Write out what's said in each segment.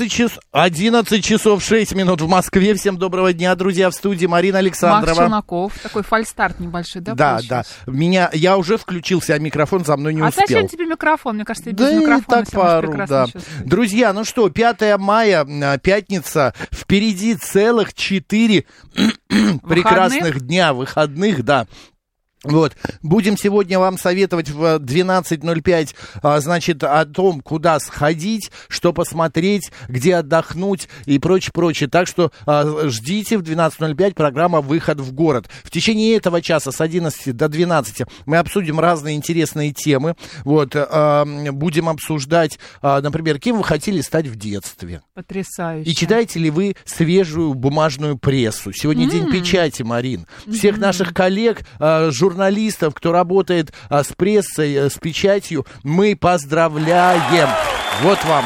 11 часов, 11 часов 6 минут в Москве. Всем доброго дня, друзья, в студии Марина Александрова. Макс Челноков. Такой фальстарт небольшой, да, Да, получился? да. Меня, я уже включился, а микрофон за мной не А успел. зачем тебе микрофон? Мне кажется, без Да микрофона так пару, да. Друзья, ну что, 5 мая, а, пятница, впереди целых 4 прекрасных дня выходных, да. Вот, будем сегодня вам советовать в 12.05, а, значит, о том, куда сходить, что посмотреть, где отдохнуть и прочее, прочее. Так что а, ждите в 12.05 программа «Выход в город». В течение этого часа с 11 до 12 мы обсудим разные интересные темы. Вот, а, будем обсуждать, например, кем вы хотели стать в детстве. Потрясающе. И читаете ли вы свежую бумажную прессу? Сегодня день печати, Марин. Всех наших коллег, э, журналистов, кто работает э, с прессой, э, с печатью, мы поздравляем. Вот вам.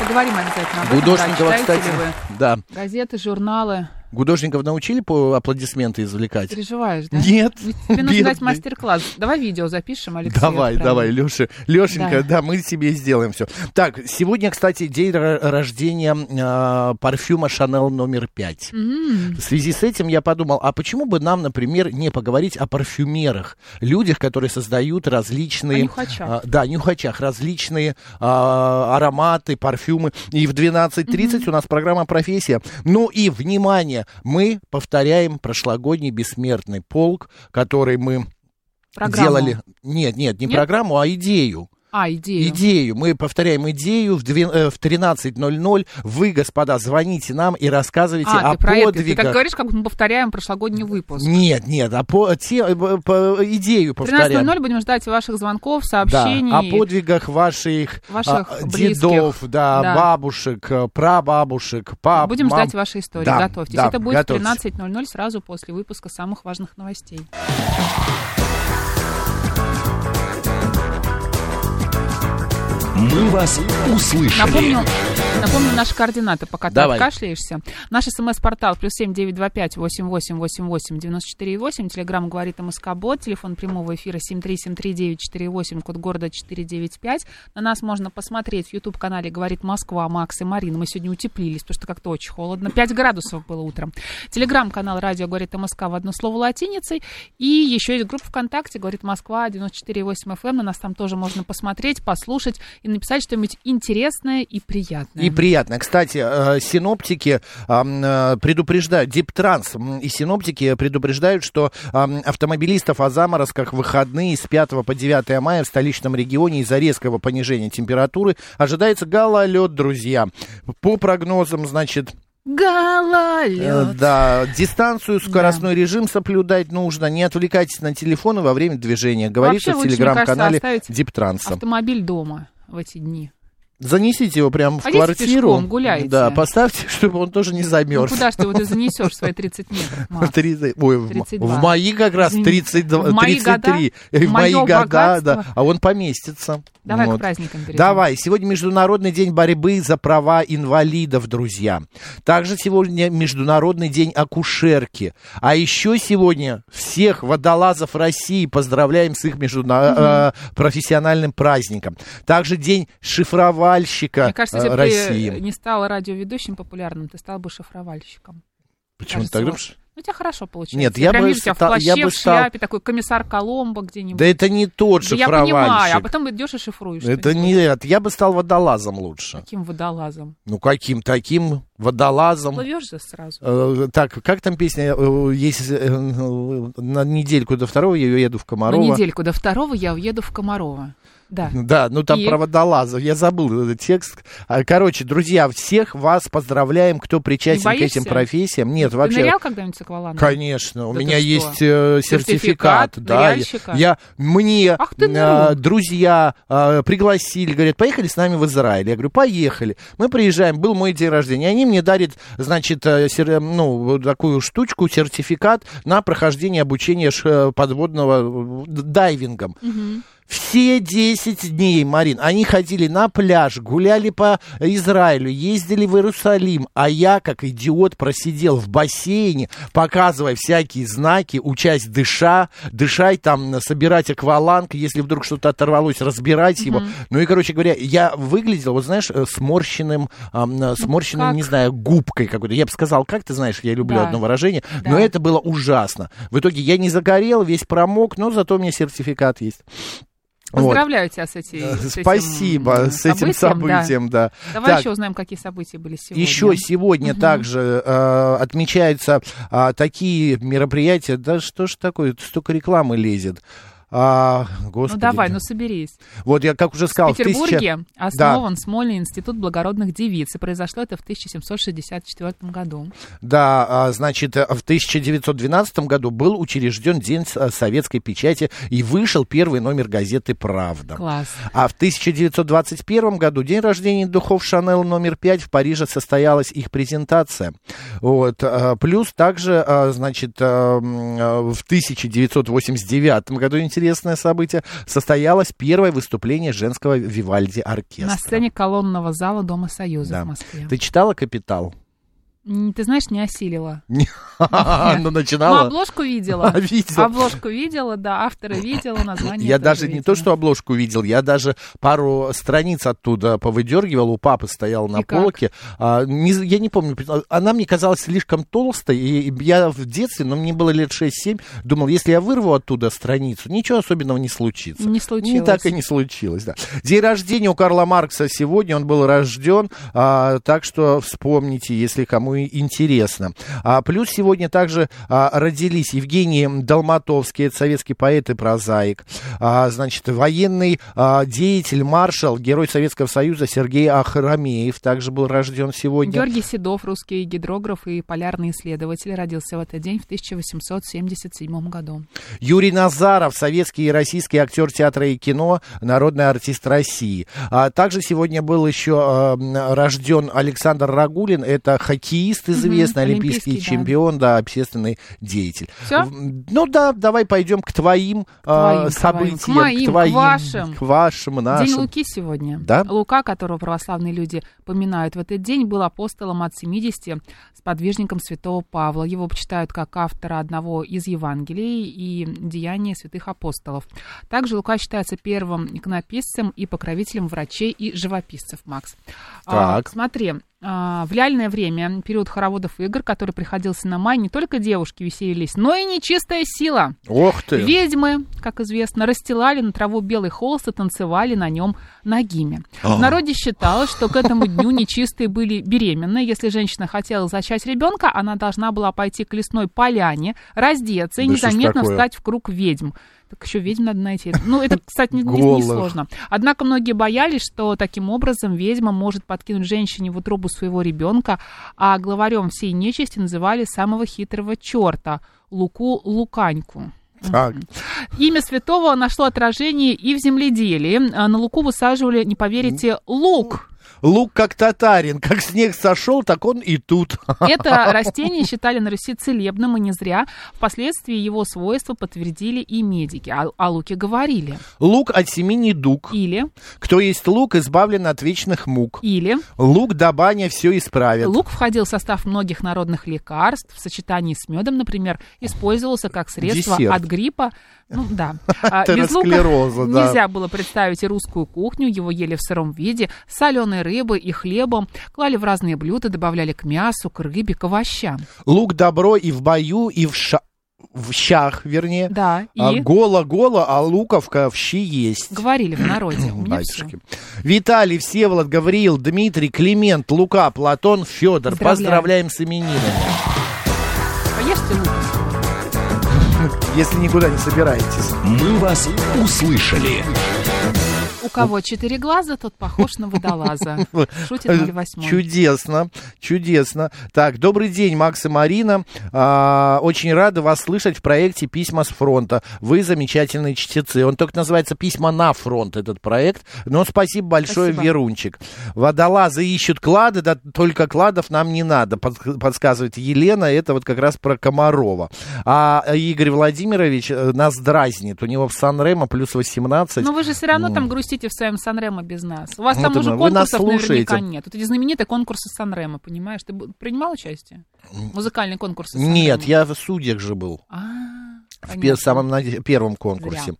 Поговорим обязательно об этом. Гудошникова, да, читаете кстати, ли вы да. газеты, журналы. Гудошников научили по аплодисменты извлекать? Переживаешь, да? Нет. Ведь Тебе нужно дать мастер-класс. Давай видео запишем, Алексей. Давай, давай, Леша, Лешенька, Да. да. мы себе сделаем все. Так, сегодня, кстати, день ро- рождения э, парфюма Шанел номер 5. М, В связи с этим я подумал, а почему бы нам, например, не поговорить о парфюмерах, людях, которые создают различные... О нюхачах. а, да, нюхачах, различные а, ароматы, парфюмы. И в 12.30 у нас программа «Профессия». Ну и, внимание, мы повторяем прошлогодний бессмертный полк, который мы Программу. делали... Нет, нет, не Нет? программу, а идею. А, идею. Идею. Мы повторяем идею в, две- э, в 13.00. Вы, господа, звоните нам и рассказывайте А, о ты про это. Ты подвигах. как говоришь, как мы повторяем прошлогодний выпуск. Нет, нет, а по, те, э, по- идею повторяем. 13.00 будем ждать ваших звонков, Да, сообщений. о подвигах ваших, Ваших а, дедов, да, Да. бабушек, э, прабабушек, пап, Будем мам. ждать ваши истории. Да, Готовьтесь. да, Это будет готовьтесь. в 13.00 сразу после выпуска самых важных новостей. «Мы вас услышали». Напомню, напомню наши координаты, пока ты Давай. откашляешься. Наш смс-портал плюс семь девять два пять восемь восемь восемь восемь девяносто четыре восемь. Телеграмм говорит МСК Бот. Телефон прямого эфира семь три семь три девять четыре восемь. Код города четыре девять пять. На нас можно посмотреть в YouTube канале говорит Москва Макс и Марина. Мы сегодня утеплились, потому что как-то очень холодно. 5 градусов было утром. Телеграм-канал радио говорит МСК в одно слово латиницей. И еще есть группа ВКонтакте говорит Москва 94,8 FM. На нас там тоже можно посмотреть, послушать и написать что-нибудь интересное и приятное. И приятно. Кстати, э, синоптики э, предупреждают, Диптранс и синоптики предупреждают, что автомобилистов о заморозках в выходные с 5 по 9 мая в столичном регионе из-за резкого понижения температуры ожидается гололед, друзья. По прогнозам, значит, э, Гололед. да, дистанцию, скоростной режим соблюдать нужно, не отвлекайтесь на телефоны во время движения. Говорится Вообще в телеграм-канале Диптранса. Автомобиль дома в эти дни. Занесите его прямо в Пойдите квартиру. пешком, гуляйте. Да, поставьте, чтобы он тоже не Ну замерз. куда ж ты его ты занесешь свои 30 метров, Макс? 30, ой, в, м- 32. в мои как раз Извини. 32, В мои 33. года? В мои года, богатство? да. А он поместится. Давай Вот. к праздникам перейдем. Давай, сегодня Международный день борьбы за права инвалидов, друзья. Также сегодня Международный день акушерки. А еще сегодня всех водолазов России поздравляем с их междуна- э, профессиональным праздником. Также день шифровальщика Мне кажется, э, если бы России. ты не стал радиоведущим популярным, ты стал бы шифровальщиком. Почему ты так думаешь? Ну, у тебя хорошо получается. Нет, я бы тебя в плаще, я бы в стал- шляпе, такой комиссар Коломбо где-нибудь. Да это не тот Да я понимаю, а потом идешь и шифруешь. Это нет, я бы стал водолазом лучше. Каким водолазом. Ну, каким таким водолазом? Плывешь же сразу. Э, так, как там песня? э, Есть э, на недельку до второго я еду в На Комарова. недельку до второго я уеду в Комарова. Да. Да, ну там И? про водолазов. Я забыл этот текст. А, Короче, друзья, всех вас поздравляем, кто причастен к этим профессиям. Нет, Ты вообще. нырял когда-нибудь с аквалангом? Конечно, у Да меня ты что? есть э, сертификат, Сертификат да. Я, я- мне Ах ты нырун. друзья э, пригласили, говорят, поехали с нами в Израиль. Я говорю, поехали. Мы приезжаем, был мой день рождения. Они мне дарят, значит, сер- ну такую штучку, сертификат на прохождение обучения подводного дайвингом. Все 10 дней, Марин, они ходили на пляж, гуляли по Израилю, ездили в Иерусалим, а я, как идиот, просидел в бассейне, показывая всякие знаки, учась дыша, дышать там, собирать акваланг, если вдруг что-то оторвалось, разбирать его. Ну и, короче говоря, я выглядел, вот знаешь, э, сморщенным, ам, э, сморщенным, как? не знаю, губкой какой-то. Я бы сказал, как ты знаешь, я люблю Да. одно выражение, но Да. это было ужасно. В итоге я не загорел, весь промок, но зато у меня сертификат есть. Вот. Поздравляю тебя с, эти, Э, с этим, Спасибо с этим событием, да. Давай Так, еще узнаем, какие события были сегодня. Еще сегодня также э, отмечаются а, такие мероприятия. Да что ж такое, столько рекламы лезет. А, Ну господи. давай, ну соберись. Вот я, как уже сказал, в Петербурге тысяча- основан Смольный институт благородных девиц. И произошло это в 1764 году. Да, а, значит, э, в 1912 году был учрежден День э, советской печати и вышел первый номер газеты «Правда». Класс. А в 1921 году, день рождения духов Шанел номер 5, в Париже состоялась их презентация. Вот. а, Плюс также, а, значит, в 1989 году, интересное событие, состоялось первое выступление женского Вивальди оркестра. На сцене колонного зала Дома Союза Да. в Москве. Ты читала «Капитал»? Ты знаешь, не осилила. Ну, Ну, начинала? обложку видела. Видела. Обложку видела, да, автора видела, название Я даже не то, что обложку видел, я даже пару страниц оттуда повыдергивал, у папы стоял на полке. А, я не помню, она мне казалась слишком толстой, и я в детстве, но мне было лет 6-7, думал, если я вырву оттуда страницу, ничего особенного не случится. Не случилось. Не так и не случилось, да. День рождения у Карла Маркса сегодня, он был рожден, а, так что вспомните, если кому и интересно. А, плюс сегодня также а, родились Евгений Долматовский, это советский поэт и прозаик, а, значит, военный а, деятель, маршал, герой Советского Союза Сергей Ахрамеев также был рожден сегодня. Георгий Седов, русский гидрограф и полярный исследователь, родился в этот день в 1877 году. Юрий Назаров, советский и российский актер театра и кино, народный артист России. А также сегодня был еще э, рожден Александр Рагулин, это хоккеист известный, олимпийский, олимпийский, да. чемпион, да, общественный деятель. Всё? В- Ну да, давай пойдем к твоим, э, твоим, к событиям, к моим, к твоим, вашим. к вашим, нашим. День Луки сегодня. Да? Лука, которого православные люди поминают в этот день, был апостолом от 70, сподвижником святого Павла. Его почитают как автора одного из Евангелий и деяния святых апостолов. Также Лука считается первым иконописцем и покровителем врачей и живописцев, Макс. А, Так. смотри, а, в реальное время, период хороводов игр, который приходился на май, не только девушки веселились, но и нечистая сила. Ох ты! Ведьмы, как известно, расстилали на траву белый холст и танцевали на нем ногими. А. В народе считалось, что к этому дню нечистые были беременны. Если женщина хотела зачать ребенка, она должна была пойти к лесной поляне, раздеться и Да незаметно встать в круг ведьм. Так еще ведьм надо найти. Ну, это, кстати, не, не- не сложно. Однако многие боялись, что таким образом ведьма может подкинуть женщине в утробу своего ребенка, а главарем всей нечисти называли самого хитрого черта Луку Луканьку. Так. Имя святого нашло отражение и в земледелии. А На луку высаживали, не поверите, лук. Лук как татарин, как снег сошел, так он и тут. Это растение считали на Руси целебным, и не зря. Впоследствии его свойства подтвердили и медики. А о луке говорили. Лук от семи недуг. Или, Кто есть лук, избавлен от вечных мук. или Лук да баня все исправит. лук входил в состав многих народных лекарств. В сочетании с медом, например, использовался как средство Десерт. от гриппа. Ну да. А, Без лука да. нельзя было представить и русскую кухню. Его ели в сыром виде, с соленой рыбой и хлебом. Клали в разные блюда, добавляли к мясу, к рыбе, к овощам. Лук добро и в бою, и в, ша... в щах, вернее. Да, и А голо-голо, а луковка в щи есть. говорили в народе. Батюшки. Виталий, Всеволод, Гавриил, Дмитрий, Климент, Лука, Платон, Федор. Поздравляем. Поздравляем с именинами. Если никуда не собираетесь. «Мы вас услышали». У кого четыре глаза, тот похож на водолаза. Шутит 08. Чудесно, чудесно. Так, добрый день, Макс и Марина. А, очень рада вас слышать в проекте «Письма с фронта». Вы замечательные чтецы. Он только называется «Письма на фронт», этот проект. Но спасибо большое, Спасибо. Верунчик. Водолазы ищут клады, да только кладов нам не надо, под- подсказывает Елена. Это вот как раз про Комарова. А Игорь Владимирович э, нас дразнит. У него в Сан-Ремо плюс 18. Но вы же все равно там грустите в своем Санремо без нас. У вас Ну, там уже вы нас конкурсов наверняка слушаете. нет. Вот эти знаменитые конкурсы Санремо, понимаешь? Ты принимал участие? Музыкальные конкурсы Нет, Сан-Ремо? я в судьях же был. А, В самом первом конкурсе.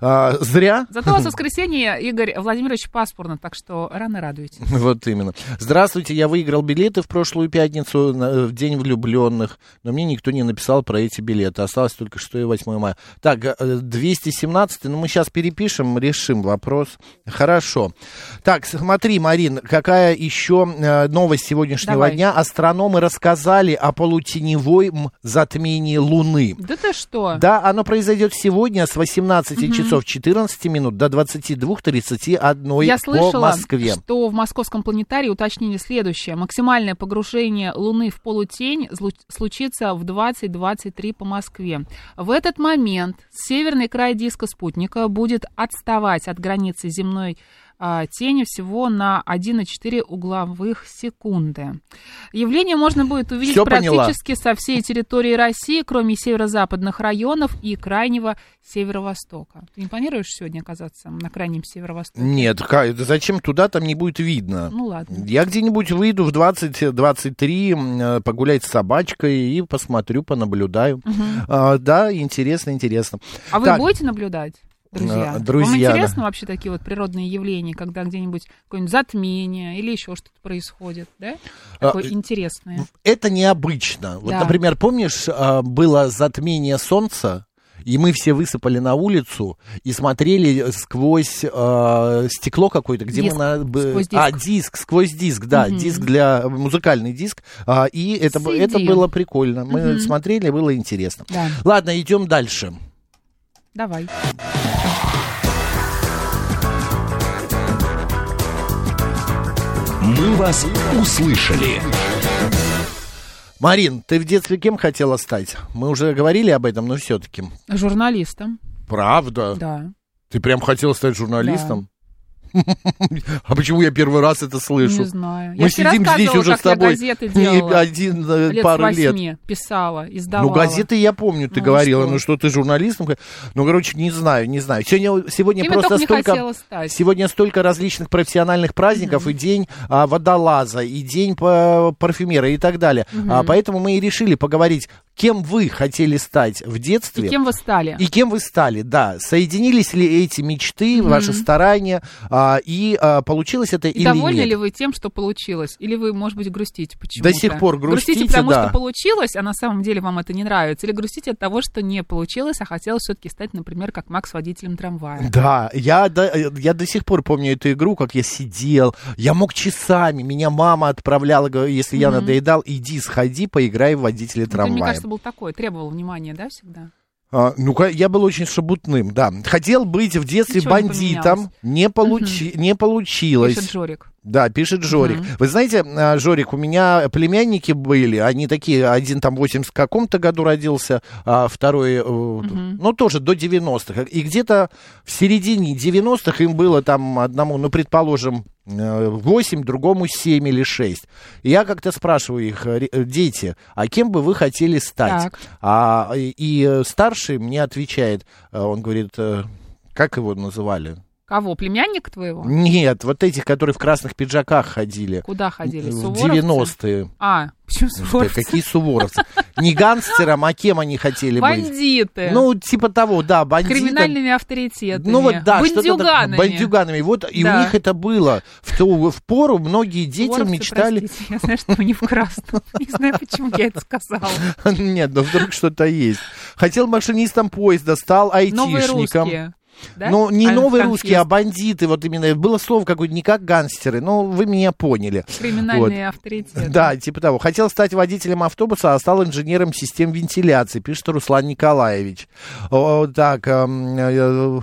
А, зря? Зато у вас в воскресенье Игорь Владимирович паспорно, так что рано радуйтесь. Вот именно. Здравствуйте, я выиграл билеты в прошлую пятницу на- в День влюбленных, но мне никто не написал про эти билеты. Осталось только 6 и 8 мая. Так, э, 217, ну мы сейчас перепишем, решим вопрос. Хорошо. Так, смотри, Марин, какая еще э, новость сегодняшнего Давай. дня? Астрономы рассказали о полутеневой затмении Луны. Да ты что? Да, оно произойдет сегодня с 18 часов 14 минут до 22.31 Я по слышала, Москве. что в московском планетарии уточнили следующее. Максимальное погружение Луны в полутень случится в 20-23 по Москве. В этот момент северный край диска спутника будет отставать от границы земной тени всего на 1,4 угловых секунды. Явление можно будет увидеть поняла. практически со всей территории России, кроме северо-западных районов и крайнего северо-востока. Ты не планируешь сегодня оказаться на крайнем северо-востоке? Нет, зачем туда, там не будет видно. Ну ладно. Я где-нибудь выйду в 20-23, м, э, погулять с собачкой и посмотрю, понаблюдаю. А, да, интересно, интересно. А вы Так, будете наблюдать? Друзья. А, друзья, Вам интересно вообще такие вот природные явления, когда где-нибудь какое-нибудь затмение или еще что-то происходит, да? А, Такое интересное. Это необычно. Вот, Да. например, помнишь, а, было затмение солнца, и мы все высыпали на улицу и смотрели сквозь э, стекло какое-то, где Диск. мы на... Сквозь диск. А, диск, сквозь диск, да, Мгм. диск для... музыкальный диск. А, и это, б- это CD. было прикольно. Мы Мгм. смотрели, было интересно. Да. Ладно, идем дальше. Давай. «Мы вас услышали». Марин, ты в детстве кем хотела стать? Мы уже говорили об этом, но все-таки. Журналистом, Правда? да. Ты прям хотела стать журналистом? А почему я первый раз это слышу? Не знаю. Мы я сидим здесь уже с тобой газеты делала. один э, лет пару лет. писала, издавала. Ну, газеты я помню, ты Ну, говорила, что? ну что ты журналистом? Ну, короче, не знаю, не знаю. Сегодня, сегодня я просто столько... Сегодня столько различных профессиональных праздников, и день а, водолаза, и день по- парфюмера, и так далее. А, поэтому мы и решили поговорить, кем вы хотели стать в детстве. И кем вы стали? И кем вы стали, да. Соединились ли эти мечты, ваши старания, а, и а, получилось это И или довольны нет? ли вы тем, что получилось? Или вы, может быть, грустите почему-то? До сих пор грустите, потому да. что получилось, а на самом деле вам это не нравится? Или грустите от того, что не получилось, а хотелось все-таки стать, например, как Макс водителем трамвая? Да, я до, я до сих пор помню эту игру, как я сидел, я мог часами, меня мама отправляла, если я надоедал, иди, сходи, поиграй в водителя Ну, трамвая. Мне кажется, был такой, требовал внимания, да, всегда? А, ну-ка, я был очень шабутным, да. Хотел быть в детстве Ничего не бандитом, не, получи, не получилось. Пишет Жорик. Да, пишет Жорик. Вы знаете, а, Жорик, у меня племянники были, они такие, один там в 80 каком-то году родился, а второй, э, ну, тоже до 90-х. И где-то в середине 90-х им было там одному, ну, предположим, э, 8, другому 7 или 6. И я как-то спрашиваю их, «Ре- э, дети, а кем бы вы хотели стать? Так. А, и, э, старший мне отвечает, э, он говорит, э, как его называли? Кого? Племянника твоего? Нет, вот этих, которые в красных пиджаках ходили. Куда ходили? В Суворовцы? 90-е. А, почему Да, суворовцы? какие суворовцы? Не гангстером, а кем они хотели быть? Бандиты. Ну, типа того, да, бандитом. Криминальными авторитетами. Ну вот да. Бандюганами. Бандюганами. Вот и у них это было. В, ту, в пору многие дети Суворовцы, мечтали... простите, Я знаю, что не в красном. Не знаю, почему я это сказала. Нет, ну вдруг что-то есть. Хотел машинистом поезда, стал Новые айтишником. русские. Да? Ну, не А новые русские, а бандиты. Вот именно было слово какое-то не как гангстеры, но вы меня поняли. Криминальные авторитеты. Да, типа того. Хотел стать водителем автобуса, а стал инженером систем вентиляции, пишет Руслан Николаевич. О, так, эм, э,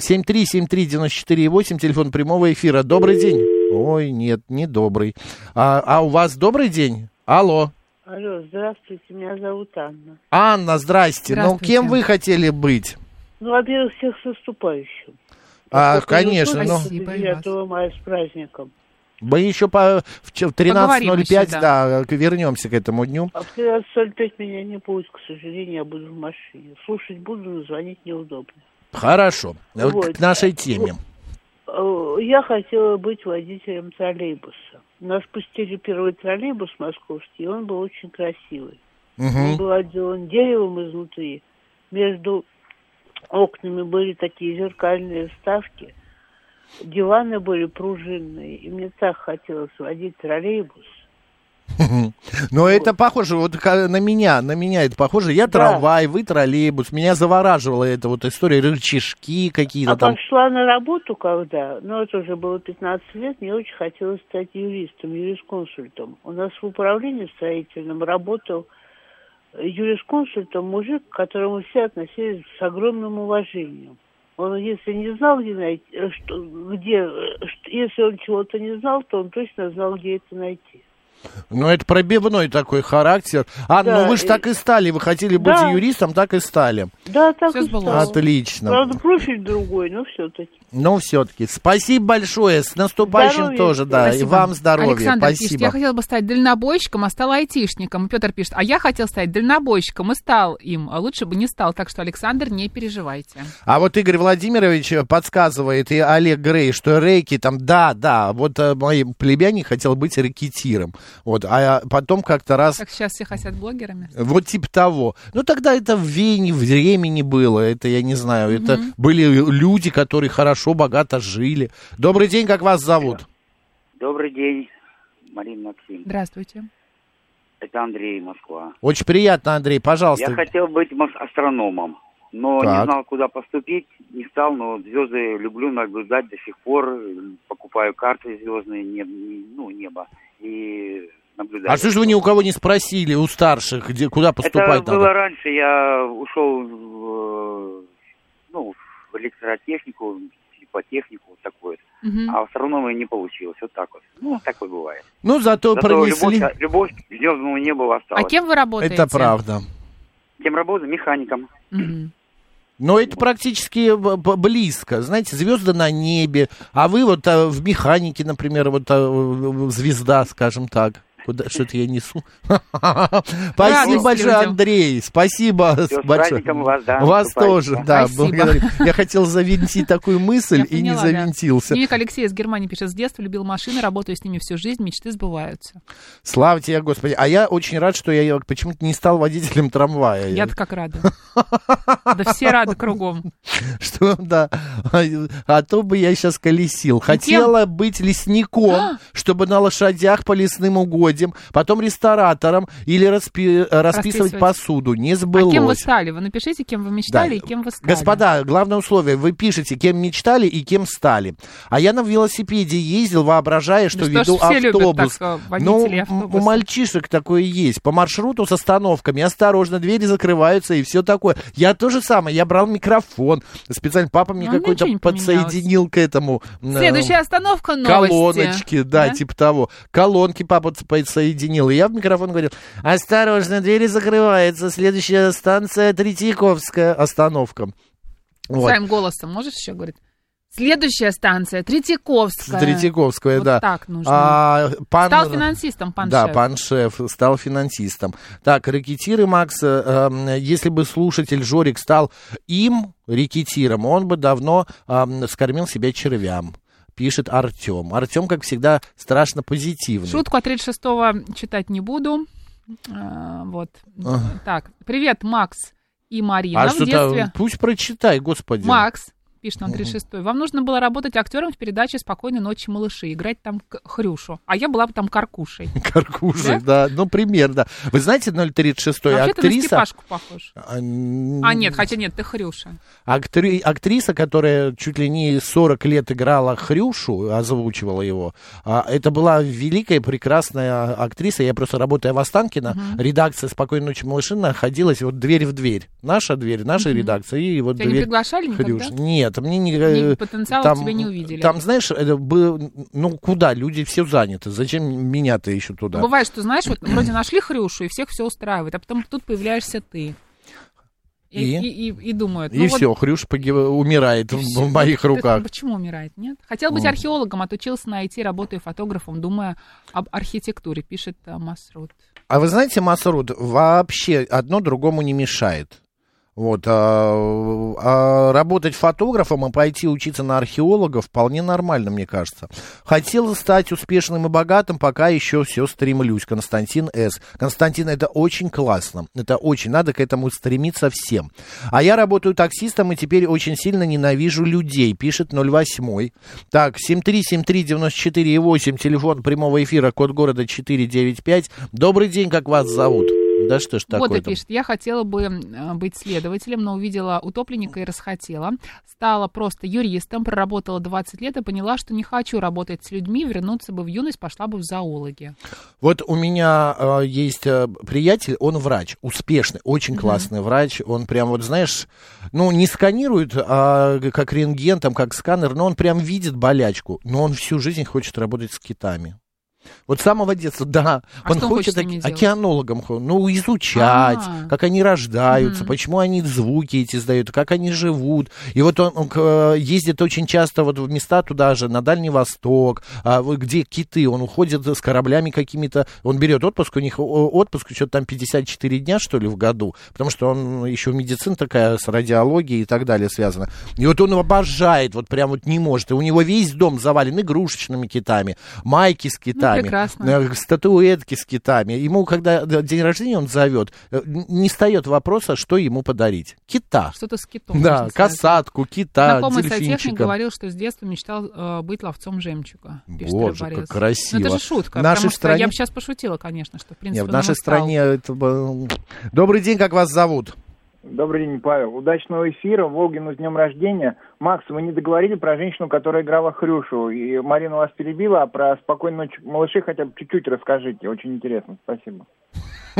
7373948, телефон прямого эфира. Добрый день. Ой, нет, не добрый. А, а у вас добрый день? Алло. Алло, здравствуйте, меня зовут Анна. Анна, здрасте. Ну, кем вы хотели быть? Ну, во-первых, всех с наступающим. А, Только конечно, не но Спасибо, до и 9 мая с праздником. мы еще по, в ч- в Поговорим 13.05, еще, да. да, вернемся к этому дню. А в 13.45 меня не будет, к сожалению, я буду в машине. Слушать буду, но звонить неудобно. Хорошо. Вот Вот. К нашей теме. Э, Я хотела быть водителем троллейбуса. Нас пустили первый троллейбус московский, и он был очень красивый. Он Мгм. был отделан деревом изнутри. Между окнами были такие зеркальные вставки. Диваны были пружинные. И мне так хотелось водить троллейбус. Но это похоже вот на меня, на меня это похоже. Я Да. трамвай, вы троллейбус. Меня завораживала эта вот история, рычажки какие-то А там. пошла на работу когда, ну это уже было 15 лет, мне очень хотелось стать юристом, юрисконсультом. У нас в управлении строительном работал юрисконсультом мужик, к которому все относились с огромным уважением. Он, если не знал, где найти, э, что, где, э, если он чего-то не знал, то он точно знал, где это найти. Ну, это пробивной такой характер. А, Да, ну вы же и- так и стали. Вы хотели быть Да. юристом, так и стали. Да, так Всё и стало. Отлично. Правда, профиль другой, но все-таки. Ну, все-таки. Спасибо большое. С наступающим Здоровья тоже, да. Спасибо. И вам здоровья. Александр пишет, Спасибо. я хотела бы стать дальнобойщиком, а стал айтишником. Петр пишет, а я хотел стать дальнобойщиком и стал им, а лучше бы не стал. Так что, Александр, не переживайте. А вот Игорь Владимирович подсказывает, и Олег Грей, что рейки там, да, да, вот э, мой племянник хотел быть рэкетиром. Вот, а потом как-то раз Как сейчас все хотят блогерами. Вот типа того. Ну, тогда это в вене, времени было. Это, я не знаю, это были люди, которые хорошо, богато жили. Добрый день, как вас зовут? Добрый день, Марина Максим. Здравствуйте. Это Андрей, Москва. Очень приятно, Андрей, пожалуйста. Я хотел быть астрономом, но Так. не знал, куда поступить, не стал, но звезды люблю наблюдать до сих пор. Покупаю карты звездные, не- не- ну, небо, и наблюдаю. А что же вы ни у кого не спросили, у старших, где, куда поступать Это было надо? раньше, я ушел в, ну, в электротехнику, типа технику вот такой. Мгм. А астрономия не получилось, вот так вот. Ну, такое бывает. Ну, зато, Зато пронесли. любовь, любовь к звездному небу осталась. А кем вы работаете? Это правда. Кем работаю? Механиком. Мгм. Но это практически б- близко. Знаете, звезды на небе, а вы вот а, в механике, например, вот а, звезда, скажем так. Куда что-то я несу. Спасибо большое. Андрей. Спасибо большое. вас, тоже, да, благодарю. Я хотел завинтить такую мысль Я и не завинтился. Дневник Алексей из Германии пишет, с детства любил машины, работаю с ними всю жизнь, мечты сбываются. Слава тебе, Господи. А я очень рад, что я почему-то не стал водителем трамвая. Я-то как рада. Да все рады кругом. Что, да. А, а то бы я сейчас колесил. Хотела быть лесником, чтобы на лошадях по лесным угодьям, потом ресторатором или распи- расписывать Расписывать. посуду. Не А сбылось. кем вы стали? Вы напишите, кем вы мечтали Да. и кем вы стали. Господа, главное условие, вы пишете, кем мечтали и кем стали. А я на велосипеде ездил, воображая, что Да что ж веду любят автобус. так, э, ну, автобуса. у мальчишек такое есть. По маршруту с остановками. Осторожно, двери закрываются и все такое. Я то же самое. Я брал микрофон. Специально папа мне Ну, какой-то не поменялось. подсоединил к этому. Следующая остановка новости. Колоночки, да, типа того. Колонки папа подсоединил. И я в микрофон говорил, осторожно, двери закрываются. Следующая станция Третьяковская остановка. Вот. Своим голосом можешь еще говорить? Следующая станция Третьяковская. Третьяковская, Вот да. так нужно. А, пан- Стал финансистом, пан Да, шеф. пан шеф стал финансистом. Так, рэкетиры, Макс, э, если бы слушатель Жорик стал им, рэкетиром, он бы давно э, скормил себя червям. Пишет Артем. Артем, как всегда, страшно позитивный. Шутку от 36-го читать не буду. А, вот. Так, привет, Макс и Марина. а в детстве... пусть прочитай, господи. Макс, пишет нам 36-й. Вам нужно было работать актером в передаче «Спокойной ночи, малыши», играть там Хрюшу. А я была бы там Каркушей. Каркушей, да? ну, примерно. Вы знаете, 036 Вообще ты на актриса... Похож. А, А, нет, хотя нет, ты Хрюша. Актри- актриса, которая чуть ли не 40 лет играла Хрюшу, озвучивала его, а, это была великая, прекрасная актриса. Я просто, работая в Останкино, редакция «Спокойной ночи, малыши» находилась вот дверь в дверь. Наша дверь, наша редакция, и вот Тебя не дверь приглашали никогда? Хрюш. Нет, мне не... э, Ни потенциала в тебе не увидели. Там, знаешь, это ну, куда? Люди все заняты. Зачем меня-то еще туда? Бывает, что, знаешь, вот вроде нашли Хрюшу, и всех все устраивает, а потом тут появляешься ты. И, И? и, и- и думают, И ну вот все, Хрюш погиб- умирает в, в моих Ты руках. Почему умирает, нет? Хотел быть Вот. археологом, отучился на IT, работая фотографом, думая об архитектуре, пишет э, Масрут. А вы знаете, Масруд, вообще одно другому не мешает. Вот, а, а работать фотографом и пойти учиться на археолога вполне нормально, мне кажется. Хотел стать успешным и богатым, пока еще все стремлюсь. Константин С. Константин, это очень классно. Это очень, надо к этому стремиться всем. А я работаю таксистом и теперь очень сильно ненавижу людей, пишет 08. Так, 7373948, телефон прямого эфира, код города 495. Добрый день, как вас зовут? Да что ж Вот и такое пишет, я хотела бы э, быть следователем, но увидела утопленника и расхотела. Стала просто юристом, проработала 20 лет и поняла, что не хочу работать с людьми, вернуться бы в юность, пошла бы в зоологи. Вот у меня э, есть э, приятель, он врач, успешный, очень классный врач. Он прям вот, знаешь, ну, не сканирует, а как рентген, там, как сканер, но он прям видит болячку. Но он всю жизнь хочет работать с китами. Вот с самого детства, да. А он что он хочет хочет с ними оке- океанологом, ну, изучать, А. как они рождаются, Мгм. почему они звуки эти издают, как они живут. И вот он, он, э, ездит очень часто вот в места туда же, на Дальний Восток, а, где киты, он уходит с кораблями какими-то, он берет отпуск, у них отпуск что-то там 54 дня, что ли, в году, потому что он еще медицина такая с радиологией и так далее связана. И вот он обожает, вот прям вот не может. И у него весь дом завален игрушечными китами, майки с китами, прекрасно. э, статуэтки с китами. Ему, когда день рождения он зовет, э, не встает вопроса, что ему подарить. Кита. Что-то с китом. Да, касатку, кита, Знакомый сантехник дельфинчика. говорил, что с детства мечтал э, быть ловцом жемчуга. Боже, как красиво. Ну, это же шутка. В нашей стране- Я бы сейчас пошутила, конечно, что в принципе Нет, в нашей стране это... бы- Добрый день, как вас зовут? Добрый день, Павел. Удачного эфира. Волгину с днем рождения. Макс, вы не договорили про женщину, которая играла Хрюшу. И Марина вас перебила, а про «Спокойную ночь, малыши» хотя бы чуть-чуть расскажите. Очень интересно. Спасибо.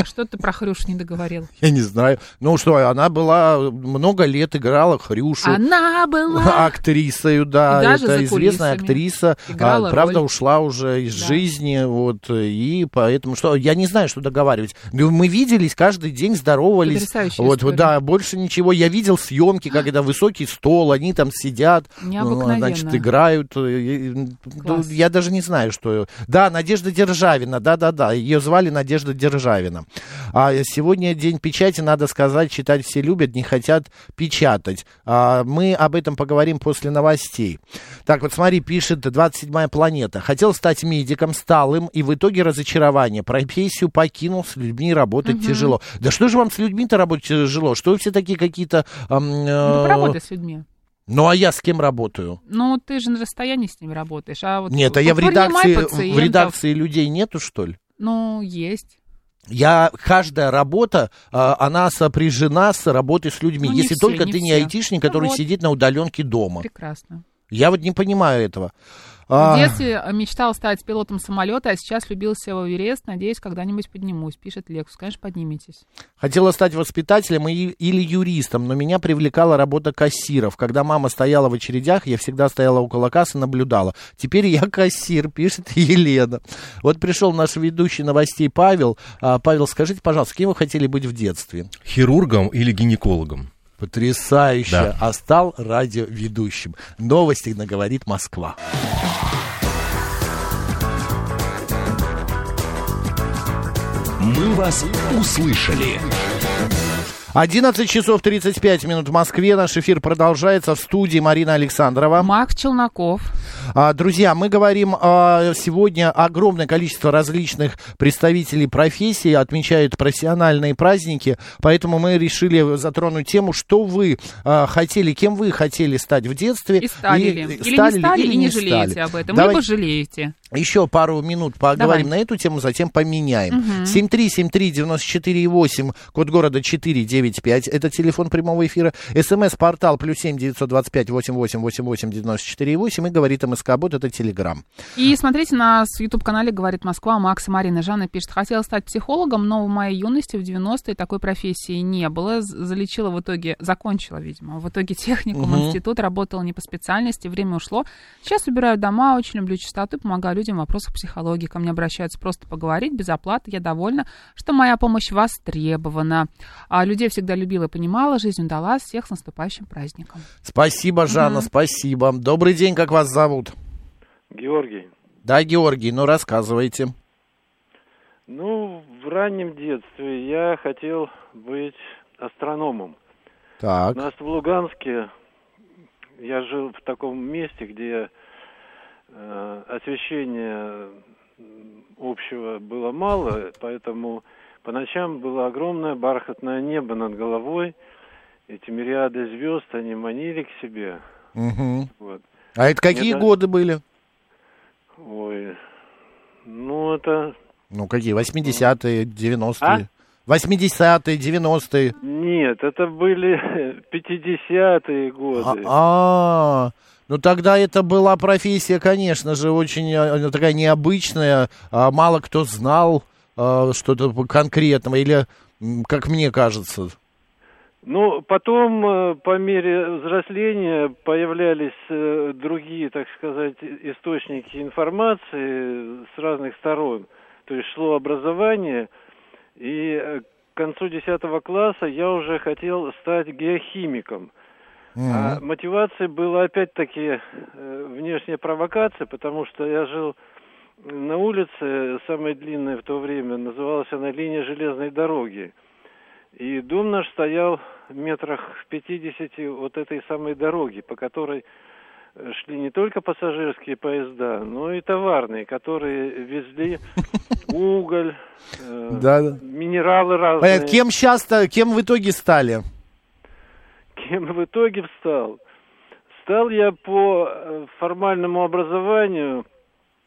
Что ты про Хрюш не договорил? Я не знаю. Ну что, она была много лет играла Хрюшу. Она была... Актрисою, да, даже это за известная актриса, играла а, правда роль. ушла уже из Да. жизни, вот, и поэтому что, я не знаю, что договаривать. Ну, Мы виделись каждый день, здоровались, вот, история. да, больше ничего. Я видел съемки, когда высокий стол, они там сидят, ну, значит, играют. и- ну, Класс. Я даже не знаю, что. Да, Надежда Державина, да-да-да, ее звали Надежда Державина. А сегодня день печати, надо сказать, читать все любят, не хотят печатать. А, мы об этом поговорим после новостей. Так, вот смотри, пишет 27-я планета. Хотел стать медиком, стал им, и в итоге разочарование. Профессию покинул, с людьми работать Мгм. тяжело. Да что же вам с людьми-то работать тяжело? Что вы все такие какие-то... Ну, э, поработай с людьми. Ну, а я с кем работаю? Ну, ты же на расстоянии с ними работаешь. А вот Нет, а я в редакции, в редакции людей нету, что ли? Ну, есть. Я, каждая работа, а, она сопряжена с работой с людьми. Ну, не Если все, только не ты не все. айтишник, Ну который вот. сидит на удаленке дома. Прекрасно. Я вот не понимаю этого. В А, детстве мечтал стать пилотом самолета, а сейчас влюбился в Эверест. Надеюсь, когда-нибудь поднимусь, пишет Лексус. Конечно, подниметесь. Хотела стать воспитателем и- или юристом, но меня привлекала работа кассиров. Когда мама стояла в очередях, я всегда стояла около кассы, наблюдала. Теперь я кассир, пишет Елена. Вот пришел наш ведущий новостей Павел. А, Павел, скажите, пожалуйста, кем вы хотели быть в детстве? Хирургом или гинекологом? Потрясающе. Да. А стал радиоведущим. Новости наговорит Москва. «Мы вас услышали». 11 часов 35 минут в Москве. Наш эфир продолжается в студии Марина Александрова. Макс Челноков. А, друзья, мы говорим а, сегодня огромное количество различных представителей профессии отмечают профессиональные праздники, поэтому мы решили затронуть тему, что вы а, хотели, кем вы хотели стать в детстве. И стали ли. Или не стали, и не жалеете об этом. Давай- Либо жалеете. Еще пару минут поговорим Давай. на эту тему, затем поменяем. Мгм. 7373948, код города 495, это телефон прямого эфира. СМС-портал плюс семь девятьсот двадцать пять восемь восемь восемь восемь девяносто четыре восемь и говорит МСК Бот, это Телеграм. И смотрите, на YouTube-канале «Говорит Москва» Макс и Марина Жанна пишет. Хотела стать психологом, но в моей юности, в 90-е, такой профессии не было. Залечила в итоге, закончила, видимо, в итоге техникум, Мгм. институт, работала не по специальности, время ушло. Сейчас убираю дома, очень люблю чистоту, помогаю людям в вопросах психологии. Ко мне обращаются просто поговорить, без оплаты. Я довольна, что моя помощь востребована. А людей всегда любила и понимала, жизнь удалась. Всех с наступающим праздником. Спасибо, Жанна, Мгм. спасибо. Добрый день, как вас зовут? Георгий. Да, Георгий, ну рассказывайте. Ну, в раннем детстве я хотел быть астрономом. Так. У нас в Луганске я жил в таком месте, где освещения м, общего было мало, поэтому по ночам было огромное бархатное небо над головой. Эти мириады звезд, они манили к себе. Мгм. Вот. А это какие Это- годы были? Ой, ну это Ну, какие? 80-е, 90-е? А? 80-е, 90-е? Нет, это были 50-е годы. А, ну тогда это была профессия, конечно же, очень э, такая необычная. А, Мало кто знал а, что-то конкретного, или, как мне кажется. Ну, потом, э, по мере взросления, появлялись э, другие, так сказать, источники информации с разных сторон. То есть шло образование, и э, к концу 10 класса я уже хотел стать геохимиком. А мотивацией была опять-таки э, внешняя провокация, потому что я жил на улице, самая длинная в то время, называлась она линия железной дороги. И дом наш стоял в метрах в 50 от этой самой дороги, по которой шли не только пассажирские поезда, но и товарные, которые везли уголь, э, Да, да. минералы разные. Понятно, кем сейчас кем в итоге стали? Кем в итоге стал? Стал я по э, формальному образованию,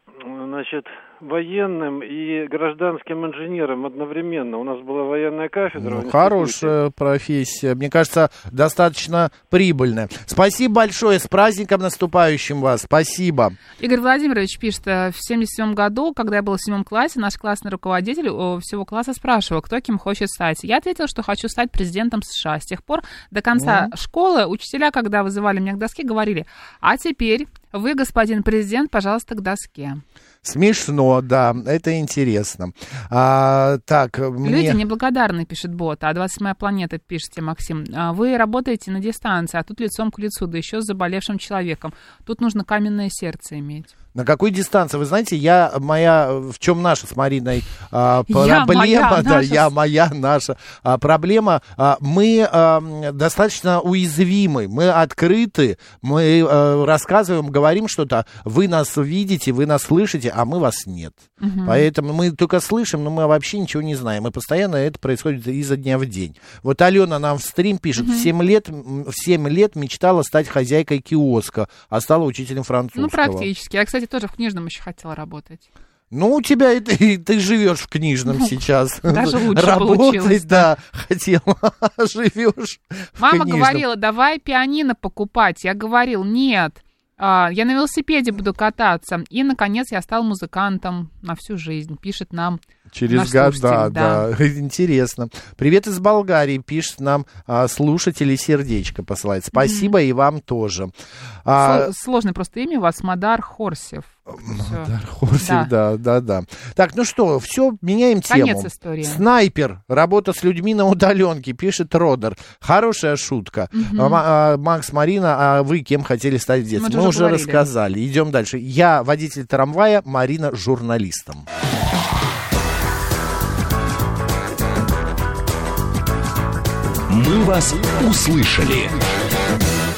э, значит, военным и гражданским инженером одновременно. У нас была военная кафедра. Ну, хорошая профессия. Мне кажется, достаточно прибыльная. Спасибо большое. С праздником наступающим вас. Спасибо. Игорь Владимирович пишет, э, в 77 году, когда я был в седьмом классе, наш классный руководитель у всего класса спрашивал, кто кем хочет стать. Я ответил, что хочу стать президентом США. С тех пор до конца школы учителя, когда вызывали меня к доске, говорили, а теперь вы, господин президент, пожалуйста, к доске. Смешно, да, это интересно. А, так, мне... Люди неблагодарны, пишет бот. А 27-я планета, пишете, Максим. «А Вы работаете на дистанции, а тут лицом к лицу, да еще с заболевшим человеком. Тут нужно каменное сердце иметь. На какой дистанции? Вы знаете, я моя, в чем наша с Мариной а, Я проблема, моя, да, наша. я моя, наша а, проблема. а, мы а, достаточно уязвимы, мы открыты, мы а, рассказываем, говорим что-то, вы нас видите, вы нас слышите, а мы вас нет. Мгм. Поэтому мы только слышим, но мы вообще ничего не знаем. И постоянно это происходит изо дня в день. Вот Алена нам в стрим пишет, в 7 лет, в 7 лет мечтала стать хозяйкой киоска, а стала учителем французского. Ну, практически. Я, кстати, тоже в книжном еще хотела работать. Ну, у тебя и ты, ты живешь в книжном Ну, сейчас. даже лучше Работать, да, хотела, живешь. Мама говорила, давай пианино покупать. Я говорил, нет. А, я на велосипеде буду кататься. И, наконец, я стал музыкантом на всю жизнь, пишет нам Через наш год, слушатель, да, да, интересно. Привет из Болгарии, пишет нам а, слушатели сердечко посылает. Спасибо и вам тоже. А, Сло- Сложное просто имя у вас, Мадар Хорсев. Всё. Хорсик, да, да, да. Так, ну что, все, меняем тему. Конец истории. Снайпер. Работа с людьми на удаленке, пишет Родер. Хорошая шутка. Мгм. А, а, Макс, Марина, а вы кем хотели стать в детстве? Мы Мы, уже уже говорили. рассказали. Идем дальше. Я водитель трамвая, Марина журналистом. «Мы вас услышали».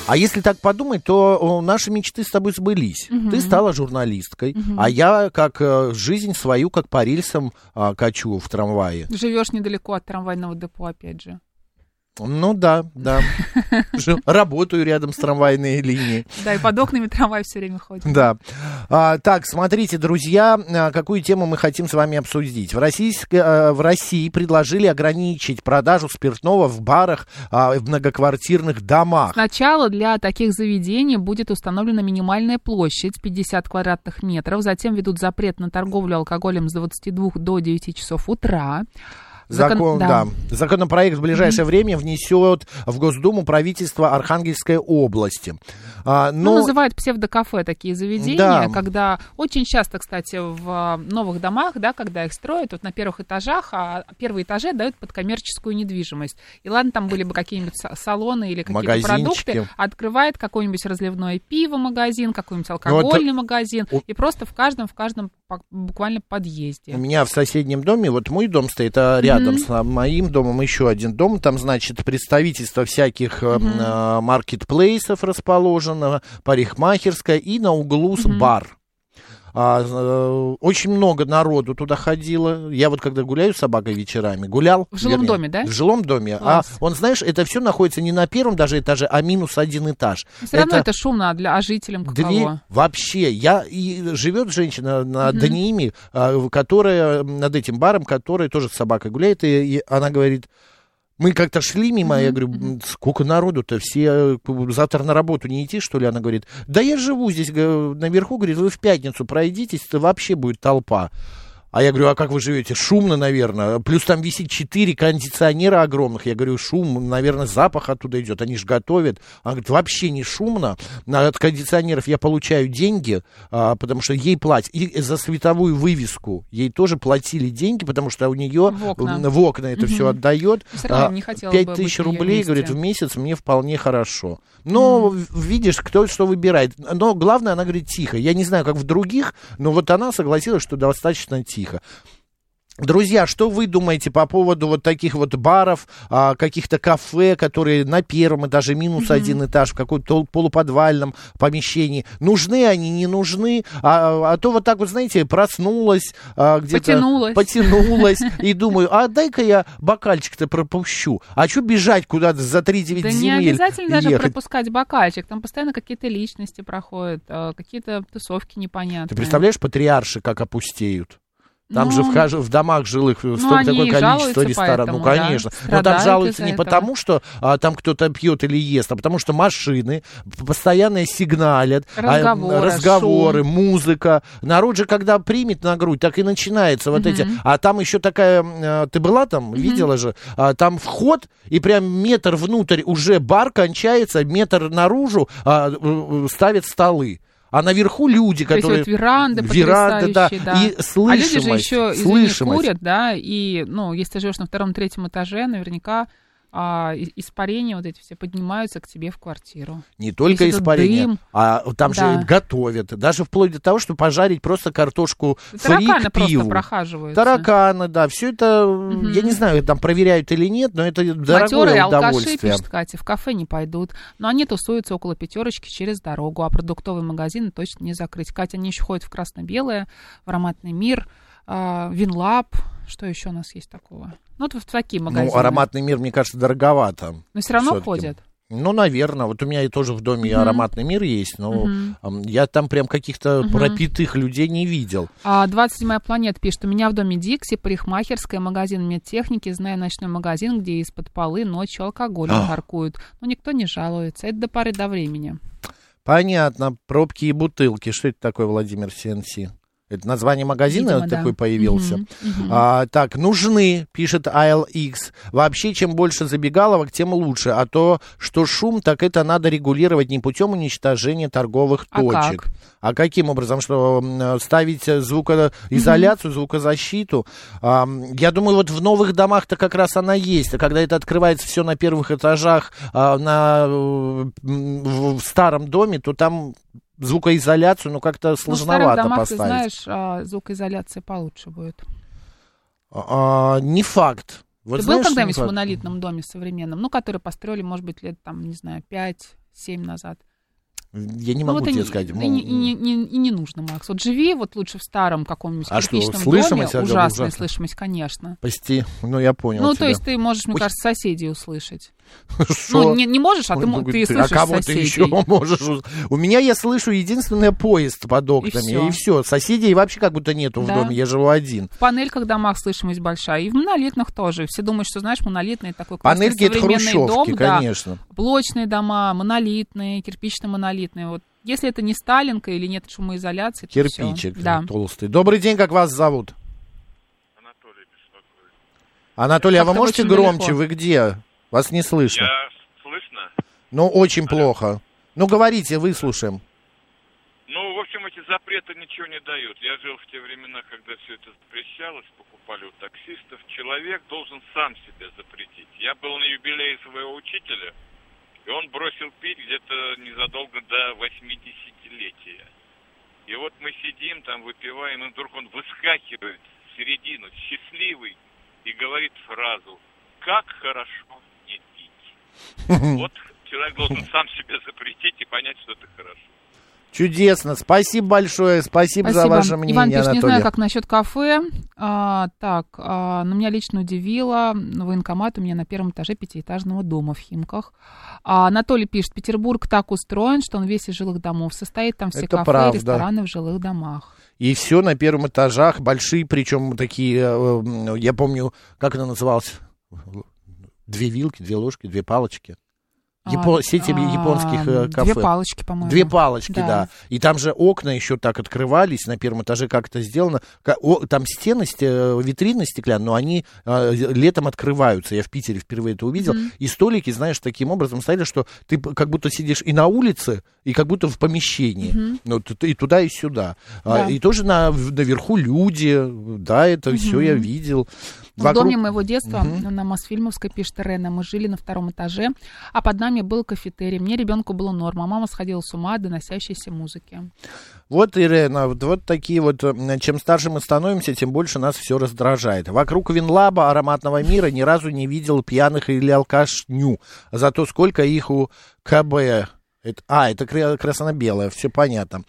А если так подумать, то наши мечты с тобой сбылись. Мгм. Ты стала журналисткой, Мгм. а я как э, жизнь свою, как по рельсам а, качу в трамвае. Живешь недалеко от трамвайного депо, опять же. Ну да, да. Работаю рядом с трамвайной линией. Да, и под окнами трамвай все время ходит. Да. А, так, смотрите, друзья, а, какую тему мы хотим с вами обсудить. В, российск- э, в России предложили ограничить продажу спиртного в барах а, в многоквартирных домах. Сначала для таких заведений будет установлена минимальная площадь 50 квадратных метров, затем ведут запрет на торговлю алкоголем с 22 до 9 часов утра. Закон, да. Законопроект в ближайшее время внесет в Госдуму правительство Архангельской области. А, Ну, но называют псевдокафе такие заведения, Да. когда очень часто, кстати, в а, новых домах, да, когда их строят, вот на первых этажах, а первые этажи дают под коммерческую недвижимость. И ладно, там были бы какие-нибудь са- салоны или какие-то продукты, открывает какое-нибудь разливное пиво магазин, какой-нибудь Ну, алкогольный магазин, и просто в каждом, в каждом буквально подъезде. У меня в соседнем доме, вот мой дом стоит, а рядом Мгм. с моим домом еще один дом. Там, значит, представительство всяких э, Мгм. э, маркетплейсов расположено, парикмахерская и на углу с бар. А, э, очень много народу туда ходило. Я вот когда гуляю с собакой вечерами, гулял. В жилом вернее, доме, да? В жилом доме. Класс. А он, знаешь, это все находится не на первом даже этаже, а минус один этаж. Все равно это шумно, а для а жителям каково? Дверь вообще. Я и живет женщина на Мгм. Данииме, а, которая над этим баром, которая тоже с собакой гуляет, и, и она говорит. Мы как-то шли мимо, я говорю, «М, сколько народу-то, все э, завтра на работу не идти, что ли? Она говорит, да я живу здесь наверху, говорит, вы в пятницу пройдитесь, то вообще будет толпа. А я говорю, а как вы живете? Шумно, наверное. Плюс там висит четыре кондиционера огромных. Я говорю, шум, наверное, запах оттуда идет. Они же готовят. Она говорит, вообще не шумно. От кондиционеров я получаю деньги, а, потому что ей платят. И за световую вывеску ей тоже платили деньги, потому что у нее В окна. в окна это Мгм. все отдает. Хотела Пять тысяч рублей, говорит, в месяц мне вполне хорошо. Но в- видишь, кто что выбирает. Но главное, она говорит тихо. Я не знаю, как в других, но вот она согласилась, что достаточно тихо. Друзья, что вы думаете по поводу вот таких вот баров, а, каких-то кафе, которые на первом этаже, минус Мгм. один этаж, в каком-то полуподвальном помещении? Нужны они, не нужны? А, а то вот так вот, знаете, проснулась а, где-то... Потянулась. Потянулась. И думаю, а дай-ка я бокальчик-то пропущу. А что бежать куда-то за 3-9 Да не земель обязательно даже ехать? пропускать бокальчик. Там постоянно какие-то личности проходят, э, какие-то тусовки непонятные. Ты представляешь, патриарши как опустеют? Там Ну, же в, в домах жилых столько они такое количество ресторанов. Ну, поэтому, да. конечно. Но там жалуются не этого. потому, что а, там кто-то пьет или ест, а потому что машины постоянно сигналят, а, Разговоры, разговоры шум. музыка. Народ же, когда примет на грудь, так и начинается вот Мгм. эти. А там еще такая, а, ты была там, видела же, А, там вход, и прям метр внутрь уже бар кончается, метр наружу а, ставят столы. А наверху люди, То есть которые... вот веранды Веранды, да. да. И А люди же слышимость, еще, извини, слышимость. курят, да, и, ну, если ты живешь на втором-третьем этаже, наверняка а, испарения вот эти все поднимаются к тебе в квартиру. Не только Весь этот испарение, дым. а там Да. же готовят. Даже вплоть до того, что пожарить просто картошку фри Тараканы к просто пиву. прохаживаются. Тараканы, да, все это, я не знаю, там проверяют или нет, но это дорогое Матерые алкаши, удовольствие. пишет Катя, в кафе не пойдут, но они тусуются около пятерочки через дорогу, а продуктовые магазины точно не закрыть. Катя, они еще ходят в красно-белое, в ароматный мир, а, Винлаб, что еще у нас есть такого? Ну, вот в такие магазины. Ну, ароматный мир, мне кажется, дороговато. Но все равно ходят. Ну, наверное. Вот у меня и тоже в доме Мгм. ароматный мир есть, но ам, я там прям каких-то Мгм. пропитых людей не видел. А 27-я планета пишет, у меня в доме Дикси, парикмахерская, магазин медтехники, знаю ночной магазин, где из-под полы ночью алкоголем А. торгуют. Но никто не жалуется. Это до поры до времени. Понятно. Пробки и бутылки. Что это такое, Владимир СНС? Это название магазина Видимо, да. такой появился. Мгм, мгм. А, так, нужны, пишет ALX. Вообще, чем больше забегаловок, тем лучше. А то, что шум, так это надо регулировать не путем уничтожения торговых А точек. как? А каким образом? Что ставить звукоизоляцию, звукозащиту? А, я думаю, вот в новых домах-то как раз она есть. А когда это открывается все на первых этажах, а, на, э, в, в старом доме, то там звукоизоляцию, ну, как-то Ну, в сложновато поставить. ты знаешь, а, звукоизоляция получше будет. А, не факт. Вот Ты знаешь, был когда-нибудь в монолитном доме современном, ну, который построили, может быть, лет, там, не знаю, 5-7 назад? Я не Ну, могу вот и тебе не- сказать. И, не, и не- не- и не нужно, Макс. Вот живи вот лучше в старом каком-нибудь А что, кирпичном слышимость, доме. Ужасная ужасно? слышимость, конечно. Пасти. Ну, я понял ну, тебя. то есть ты можешь, мне Ой. кажется, соседей услышать. Шо? Ну, не, не можешь, а ты, ну, ты а слышишь кого ты соседей. еще можешь? У меня я слышу единственное поезд под окнами, всё. и все. Соседей вообще как будто нету в Да. доме, я живу один. В панельках домах слышимость большая, и в монолитных тоже. Все думают, что, знаешь, монолитный такой классный Панельки это современный хрущевки, дом, да. конечно. Блочные дома, монолитные, кирпично-монолитные. Вот если это не Сталинка или нет шумоизоляции, то Кирпичик всё. Да. толстый. Добрый день, как вас зовут? Анатолий, а вы можете громче? далеко. Вы где? Вас не слышно. Я слышно? Ну, очень плохо. Ну, говорите, выслушаем. Ну, в общем, эти запреты ничего не дают. Я жил в те времена, когда все это запрещалось, покупали у таксистов. Человек должен сам себе запретить. Я был на юбилее своего учителя, и он бросил пить где-то незадолго до 80-летия. И вот мы сидим там, выпиваем, и вдруг он выскакивает в середину, счастливый, и говорит фразу «Как хорошо не пить». Вот человек должен сам себе запретить и понять, что это хорошо. Чудесно. Спасибо большое. Спасибо, за Спасибо. ваше мнение, Иван Анатолий. не знаю, как насчет кафе. А, так, а, но меня лично удивило. Военкомат у меня на первом этаже пятиэтажного дома в Химках. А, Анатолий пишет, Петербург так устроен, что он весь из жилых домов состоит. Там все Это кафе правда. и рестораны в жилых домах. И все на первом этажах, большие, причем такие, э, я помню, как это называлось? Две вилки, две ложки, две палочки. Япо- А, сети а, японских э, кафе. Две палочки, по-моему. Две палочки, да. Да. И там же окна еще так открывались на первом этаже, как это сделано. Там стены, сте- витрины стеклянные, но они э, летом открываются. Я в Питере впервые это увидел. Мгм. И столики, знаешь, таким образом стояли, что ты как будто сидишь и на улице, и как будто в помещении. Мгм. Ну, и туда, и сюда. А, Да. И тоже на, в- наверху люди. Да, это все я видел. В Вокруг- доме моего детства Мгм. на Мосфильмовской, пишет Ирена, мы жили на втором этаже, а под нами был кафетерий. Мне ребенку было норма, а мама сходила с ума от доносящейся музыки. Вот, Ирена, вот, вот такие вот, э, чем старше мы становимся, тем больше нас все раздражает. Вокруг Винлаба ароматного мира ни разу не видел пьяных или алкашню. Зато сколько их у КБ. Это- а, это кра- красно-белое, все понятно.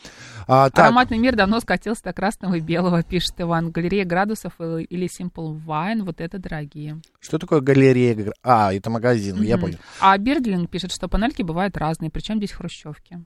А, так, Ароматный мир давно скатился до красного и белого, пишет Иван. Галерея градусов или или Simple Wine, вот это дорогие. что такое галерея? А, это магазин, я Мгм. понял. А Бердлинг пишет, что панельки бывают разные, причем здесь хрущевки.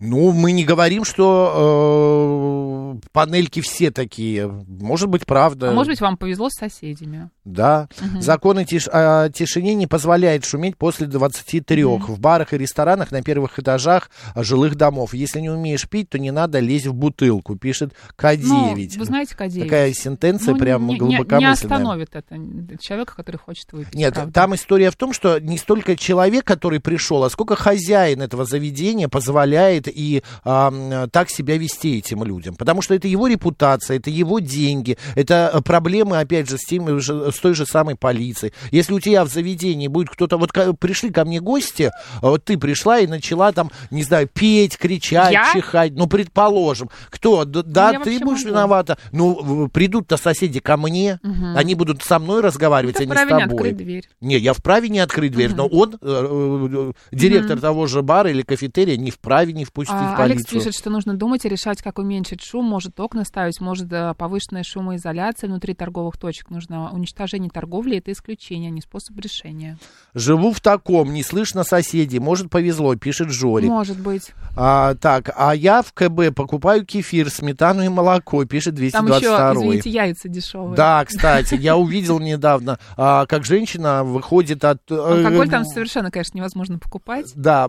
Ну, мы не говорим, что э, панельки все такие. Может быть, правда. А может быть, вам повезло с соседями. Да. Мгм. Закон о, тиш- о тишине не позволяет шуметь после 23 в барах и ресторанах на первых этажах жилых домов. Если не умеешь пить, то не надо лезть в бутылку, пишет К9. Ну, вы знаете, К9. Такая сентенция Ну, прям не- глубокомысленная. Не остановит это человека, который хочет выпить. Нет, правда. там история в том, что не столько человек, который пришел, а сколько хозяин этого заведения позволяет и а, так себя вести этим людям. Потому что это его репутация, это его деньги, это э, проблемы, опять же, с, тем с той же самой полицией. Если у тебя в заведении будет кто-то... Вот пришли ко мне гости, а вот ты пришла и начала там, не знаю, петь, кричать, Я? чихать. Ну, предположим. Кто? Да, я ты будешь могу. виновата. Ну, придут-то соседи ко мне, Мгм. они будут со мной разговаривать, Ты а не с вправе не тобой. открыть дверь. Не, я вправе не открыть дверь, Мгм. но он, э, э, директор Мгм. того же бара или кафетерия, не вправе не впустить А. Алекс пишет, что нужно думать и решать, как уменьшить шум. Может окна ставить, может э, повышенная шумоизоляция внутри торговых точек. Нужно уничтожение торговли. Это исключение, а не способ решения. Живу в таком, не слышно соседей, может повезло, пишет Жорик. Может быть. А, так, а я в КБ покупаю кефир, сметану и молоко, пишет Там 222 еще, извините, яйца дешевые. Да, кстати, я увидел недавно, а, как женщина выходит от... э, Алкоголь там совершенно, конечно, невозможно покупать. Да,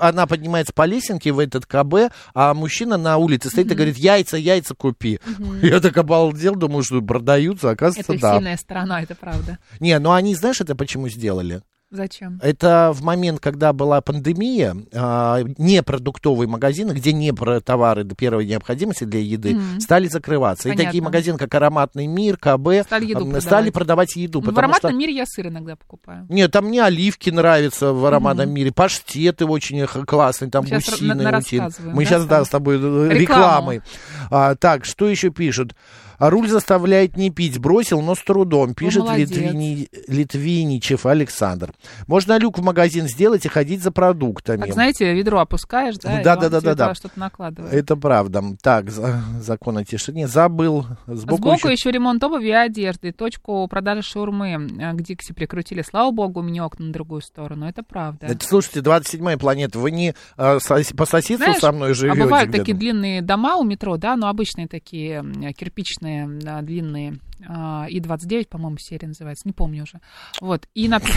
она поднимается по лесенке в этот КБ, а мужчина на улице стоит и говорит, яйца, яйца купи. Я так обалдел, думаю, что продаются, оказывается, Это да. сильная сторона, это правда. Не, ну они, знаешь, это почему сделали? Зачем? Это в момент, когда была пандемия, а, непродуктовые магазины, где не про товары первой необходимости для еды, Мгм. стали закрываться. И Понятно. такие магазины, как Ароматный мир, КБ, Стали еду продавать. стали продавать еду. Ну, в ароматном что... мире я сыр иногда покупаю. Нет, там мне оливки нравятся в ароматном мире, паштеты очень классные, там Сейчас гусиные, на- Мы да, сейчас, да, с тобой э, Рекламу. рекламой. А, так, что еще пишут? А руль заставляет не пить. Бросил, но с трудом, пишет молодец. Литвини- Литвиничев Александр. Можно люк в магазин сделать и ходить за продуктами. Так, знаете, ведро опускаешь, да, Да, да, да, да, да. что-то накладывает. Это правда. Так, за- закон о тишине. Забыл. Сбоку, Сбоку еще- еще ремонт обуви и одежды. Точку продажи шаурмы э, к Дикси прикрутили. Слава богу, у меня окна на другую сторону. Это правда. Это, слушайте, 27-я планета. Вы не а, сос- по соседству Знаешь, со мной а живете? бывают где-то? такие длинные дома у метро, да, но обычные такие кирпичные, а, длинные. а, И-29, по-моему, серия называется, не помню уже. Вот, и на...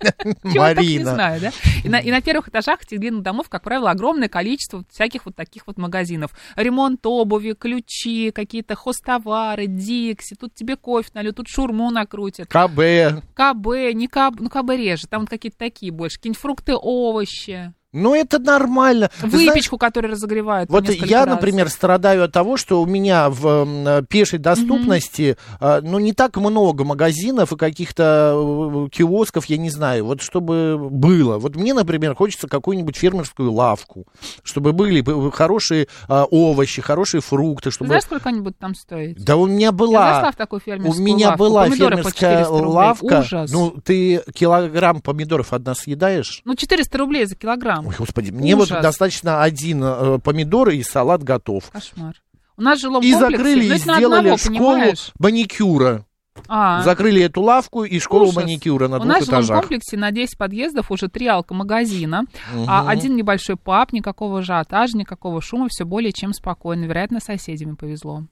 Так не Марина. знаю, да? И на, и на первых этажах этих длинных домов, как правило, огромное количество всяких вот таких вот магазинов. Ремонт обуви, ключи, какие-то хостовары, Дикси, тут тебе кофе нальют, тут шурму накрутят. КБ. КБ, не КБ, ну КБ реже, там вот какие-то такие больше, какие-нибудь фрукты, овощи. Ну, это нормально. Ты знаешь, Выпечку, которую разогревают. Вот я, раз. например, страдаю от того, что у меня в пешей доступности, а, ну, не так много магазинов и каких-то э, киосков, я не знаю, вот чтобы было. Вот мне, например, хочется какую-нибудь фермерскую лавку, чтобы были бы хорошие а, овощи, хорошие фрукты, Ты чтобы... знаешь, сколько они будут там стоить? Да у меня Я была... зашла в такую У фермерскую меня лавку. была Помидоры по фермерская 400 рублей. лавка. Ужас. Ну, ты килограмм помидоров одна съедаешь? Ну, 400 рублей за килограмм. Ой, господи, мне вот Ужас. достаточно один э, помидор и салат готов. Кошмар. У нас в жилом И комплексе, закрыли, и сделали одного, школу понимаешь? маникюра. А. Закрыли эту лавку и школу Ужас. маникюра на У двух нас в этажах. комплексе на 10 подъездов уже три алкомагазина, Мгм. а один небольшой паб, никакого ажиотажа, никакого шума, все более чем спокойно. Вероятно, соседям повезло.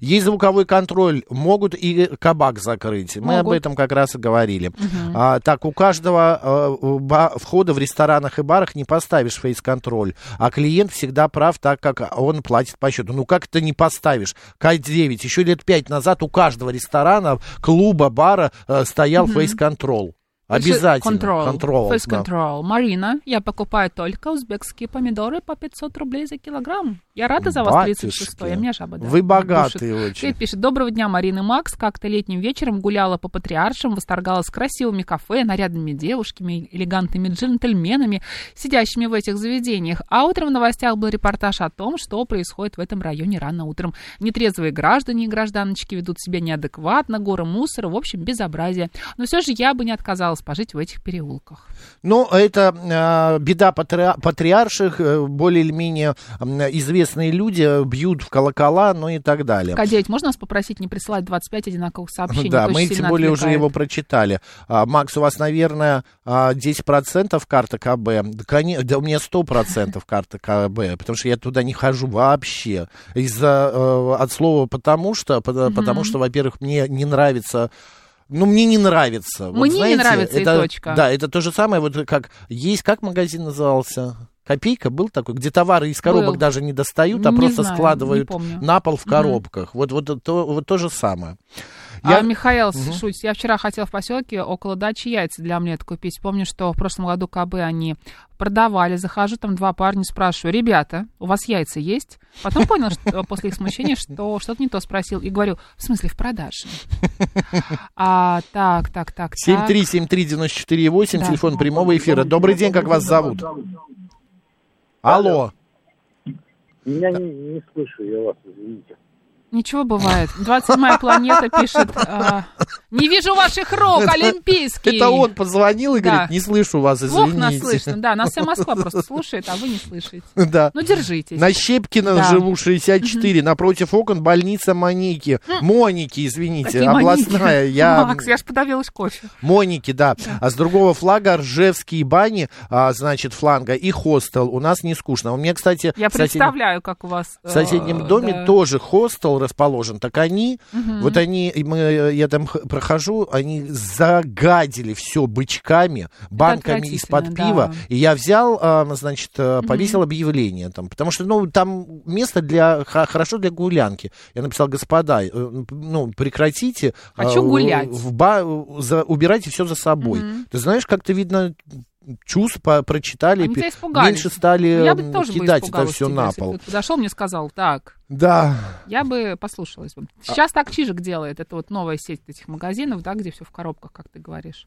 Есть звуковой контроль, могут и кабак закрыть. Мы об Могут. этом как раз и говорили. Мгм. А, так, у каждого э, ба- входа в ресторанах и барах не поставишь фейс-контроль, а клиент всегда прав, так как он платит по счету. Ну как ты не поставишь? К9, еще лет пять назад у каждого ресторана, клуба, бара э, стоял Мгм. фейс-контроль. Обязательно. Control. Face да. control. Марина, я покупаю только узбекские помидоры по 500 рублей за килограмм. Я рада за вас, Батюшки. 36 я меня жаба, да. Вы душит. богатые очень. Кейт пишет, доброго дня, Марина и Макс. Как-то летним вечером гуляла по патриаршам, восторгалась красивыми кафе, нарядными девушками, элегантными джентльменами, сидящими в этих заведениях. А утром в новостях был репортаж о том, что происходит в этом районе рано утром. Нетрезвые граждане и гражданочки ведут себя неадекватно, горы мусора, в общем, безобразие. Но все же я бы не отказалась пожить в этих переулках. Ну, это э, беда патри- патриарших, э, более или менее известные люди бьют в колокола, ну и так далее. К9, можно вас попросить не присылать 25 одинаковых сообщений? Да, мы тем более уже отвлекает. его прочитали. А, Макс, у вас, наверное, а, 10% карта КБ. Да, да у меня 100% карта КБ, потому что я туда не хожу вообще. Из-за, э, от слова «потому что», по- потому что, во-первых, мне не нравится ну, мне не нравится. Вот Мне не знаете, нравится и это, точка. Да, это то же самое, вот как есть, как магазин назывался? Копейка был такой, где товары из коробок Был. даже не достают, а Не просто знаю, складывают на пол в коробках. Вот, вот, то, вот то же самое. А, Я- Михаил Мгм. Шусь, я вчера хотела в поселке около дачи яйца для омлета купить. Помню, что в прошлом году КБ они продавали. Захожу, там два парня, спрашиваю, ребята, у вас яйца есть? Потом понял, что после их смущения, что что-то не то спросил. И говорю, в смысле, в продаже? А, так, так, так, так. 7373948, Да. телефон прямого эфира. Добрый день, как вас зовут? Алло. Меня не, не слышу, я вас, извините. Ничего бывает. 27-я планета пишет, а, не вижу ваших рук, олимпийский. Это он позвонил и Да. говорит, не слышу вас, Плохо нас извините. слышно, да, нас вся Москва просто слушает, а вы не слышите. Да. Ну, держитесь. На Щепкина Да. живу 64, напротив окон больница Моники. Моники, извините, Какие областная. Я... Макс, я ж подавилась кофе. Моники, да. А с другого флага Ржевские бани, а, значит, фланга и хостел. У нас не скучно. У меня, кстати, Я соседнем- представляю, как у вас... В соседнем э, доме да. тоже хостел расположен. Так они, Мгм. вот они, мы, я там прохожу, они загадили все бычками, банками из-под отвратительно, пива. да. И я взял, а, значит, э, повесил объявление там, потому что, ну, там место для, хорошо для гулянки. Я написал, господа, э, ну, прекратите. Хочу а, гулять. В ба- за- убирайте все за собой. Мгм. Ты знаешь, как-то видно чувств по- прочитали, Они испугались. меньше стали Я бы тоже бы кидать это испугалась все тебя, на если бы пол. подошел, мне сказал, так, Да. я бы послушалась бы. Сейчас так Чижик делает, это вот новая сеть этих магазинов, да, где все в коробках, как ты говоришь.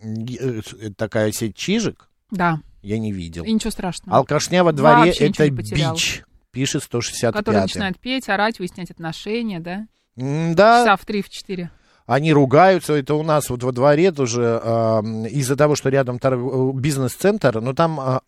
Э, Такая сеть чижик Да, я не видел. и ничего страшного. Алкашня во дворе Вообще это бич, пишет 165 Который начинает петь, орать, выяснять отношения, да? Да. Часа в три, в четыре. Они ругаются, это у нас вот во дворе тоже э, из-за того, что рядом торг... бизнес-центр, но там э,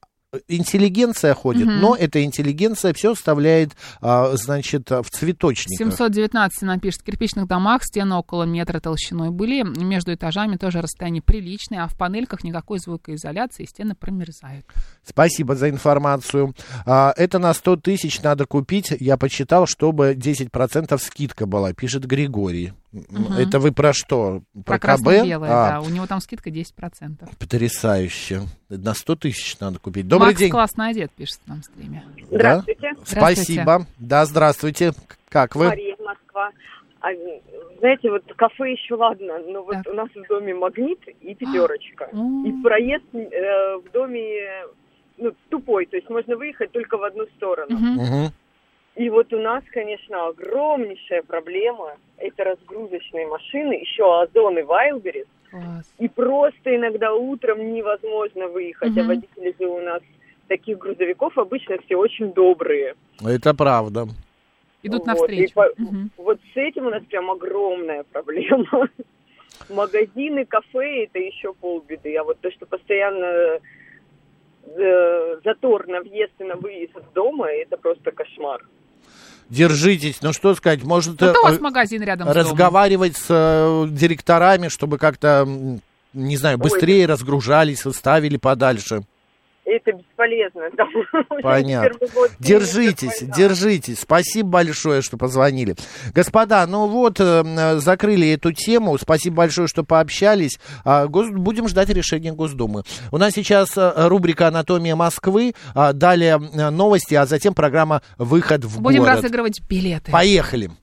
интеллигенция ходит, Мгм. но эта интеллигенция все оставляет, а, значит, в цветочниках. 719 нам пишет, в кирпичных домах стены около метра толщиной были, между этажами тоже расстояние приличное, а в панельках никакой звукоизоляции, стены промерзают. Спасибо за информацию. А, это на 100 тысяч надо купить. Я почитал, чтобы 10% скидка была, пишет Григорий. Мгм. Это вы про что? Про КБ? красно-белое, А, да, у него там скидка 10%. Потрясающе. На 100 тысяч надо купить. Добрый Макс день. классно одет, пишет нам в стриме. Да? Здравствуйте. Спасибо. Да, здравствуйте. Как вы? Мария, Москва. А, знаете, вот кафе еще ладно, но вот у нас в доме магнит и пятерочка. И проезд э, в доме ну, тупой, то есть можно выехать только в одну сторону. Мгм. И вот у нас, конечно, огромнейшая проблема – это разгрузочные машины, еще Озон и Вайлберис. И просто иногда утром невозможно выехать, а Мгм. водители же у нас таких грузовиков обычно все очень добрые. Это правда. Идут Вот, навстречу. и по- Вот с этим у нас прям огромная проблема. Магазины, кафе это еще полбеды. А вот то, что постоянно э, затор на въезд и на выезд из дома, это просто кошмар. Держитесь. Ну что сказать, может Зато у э, вас магазин рядом с разговаривать с э, директорами, чтобы как-то, не знаю, быстрее разгружались, ставили подальше. Это бесполезно. Понятно. год Держитесь, держитесь. Спасибо большое, что позвонили. Господа, ну вот, э, э, закрыли эту тему. Спасибо большое, что пообщались. А, Будем ждать решения Госдумы. У нас сейчас э, рубрика «Анатомия Москвы», а далее э, новости, а затем программа «Выход в Будем город». разыгрывать билеты. Поехали.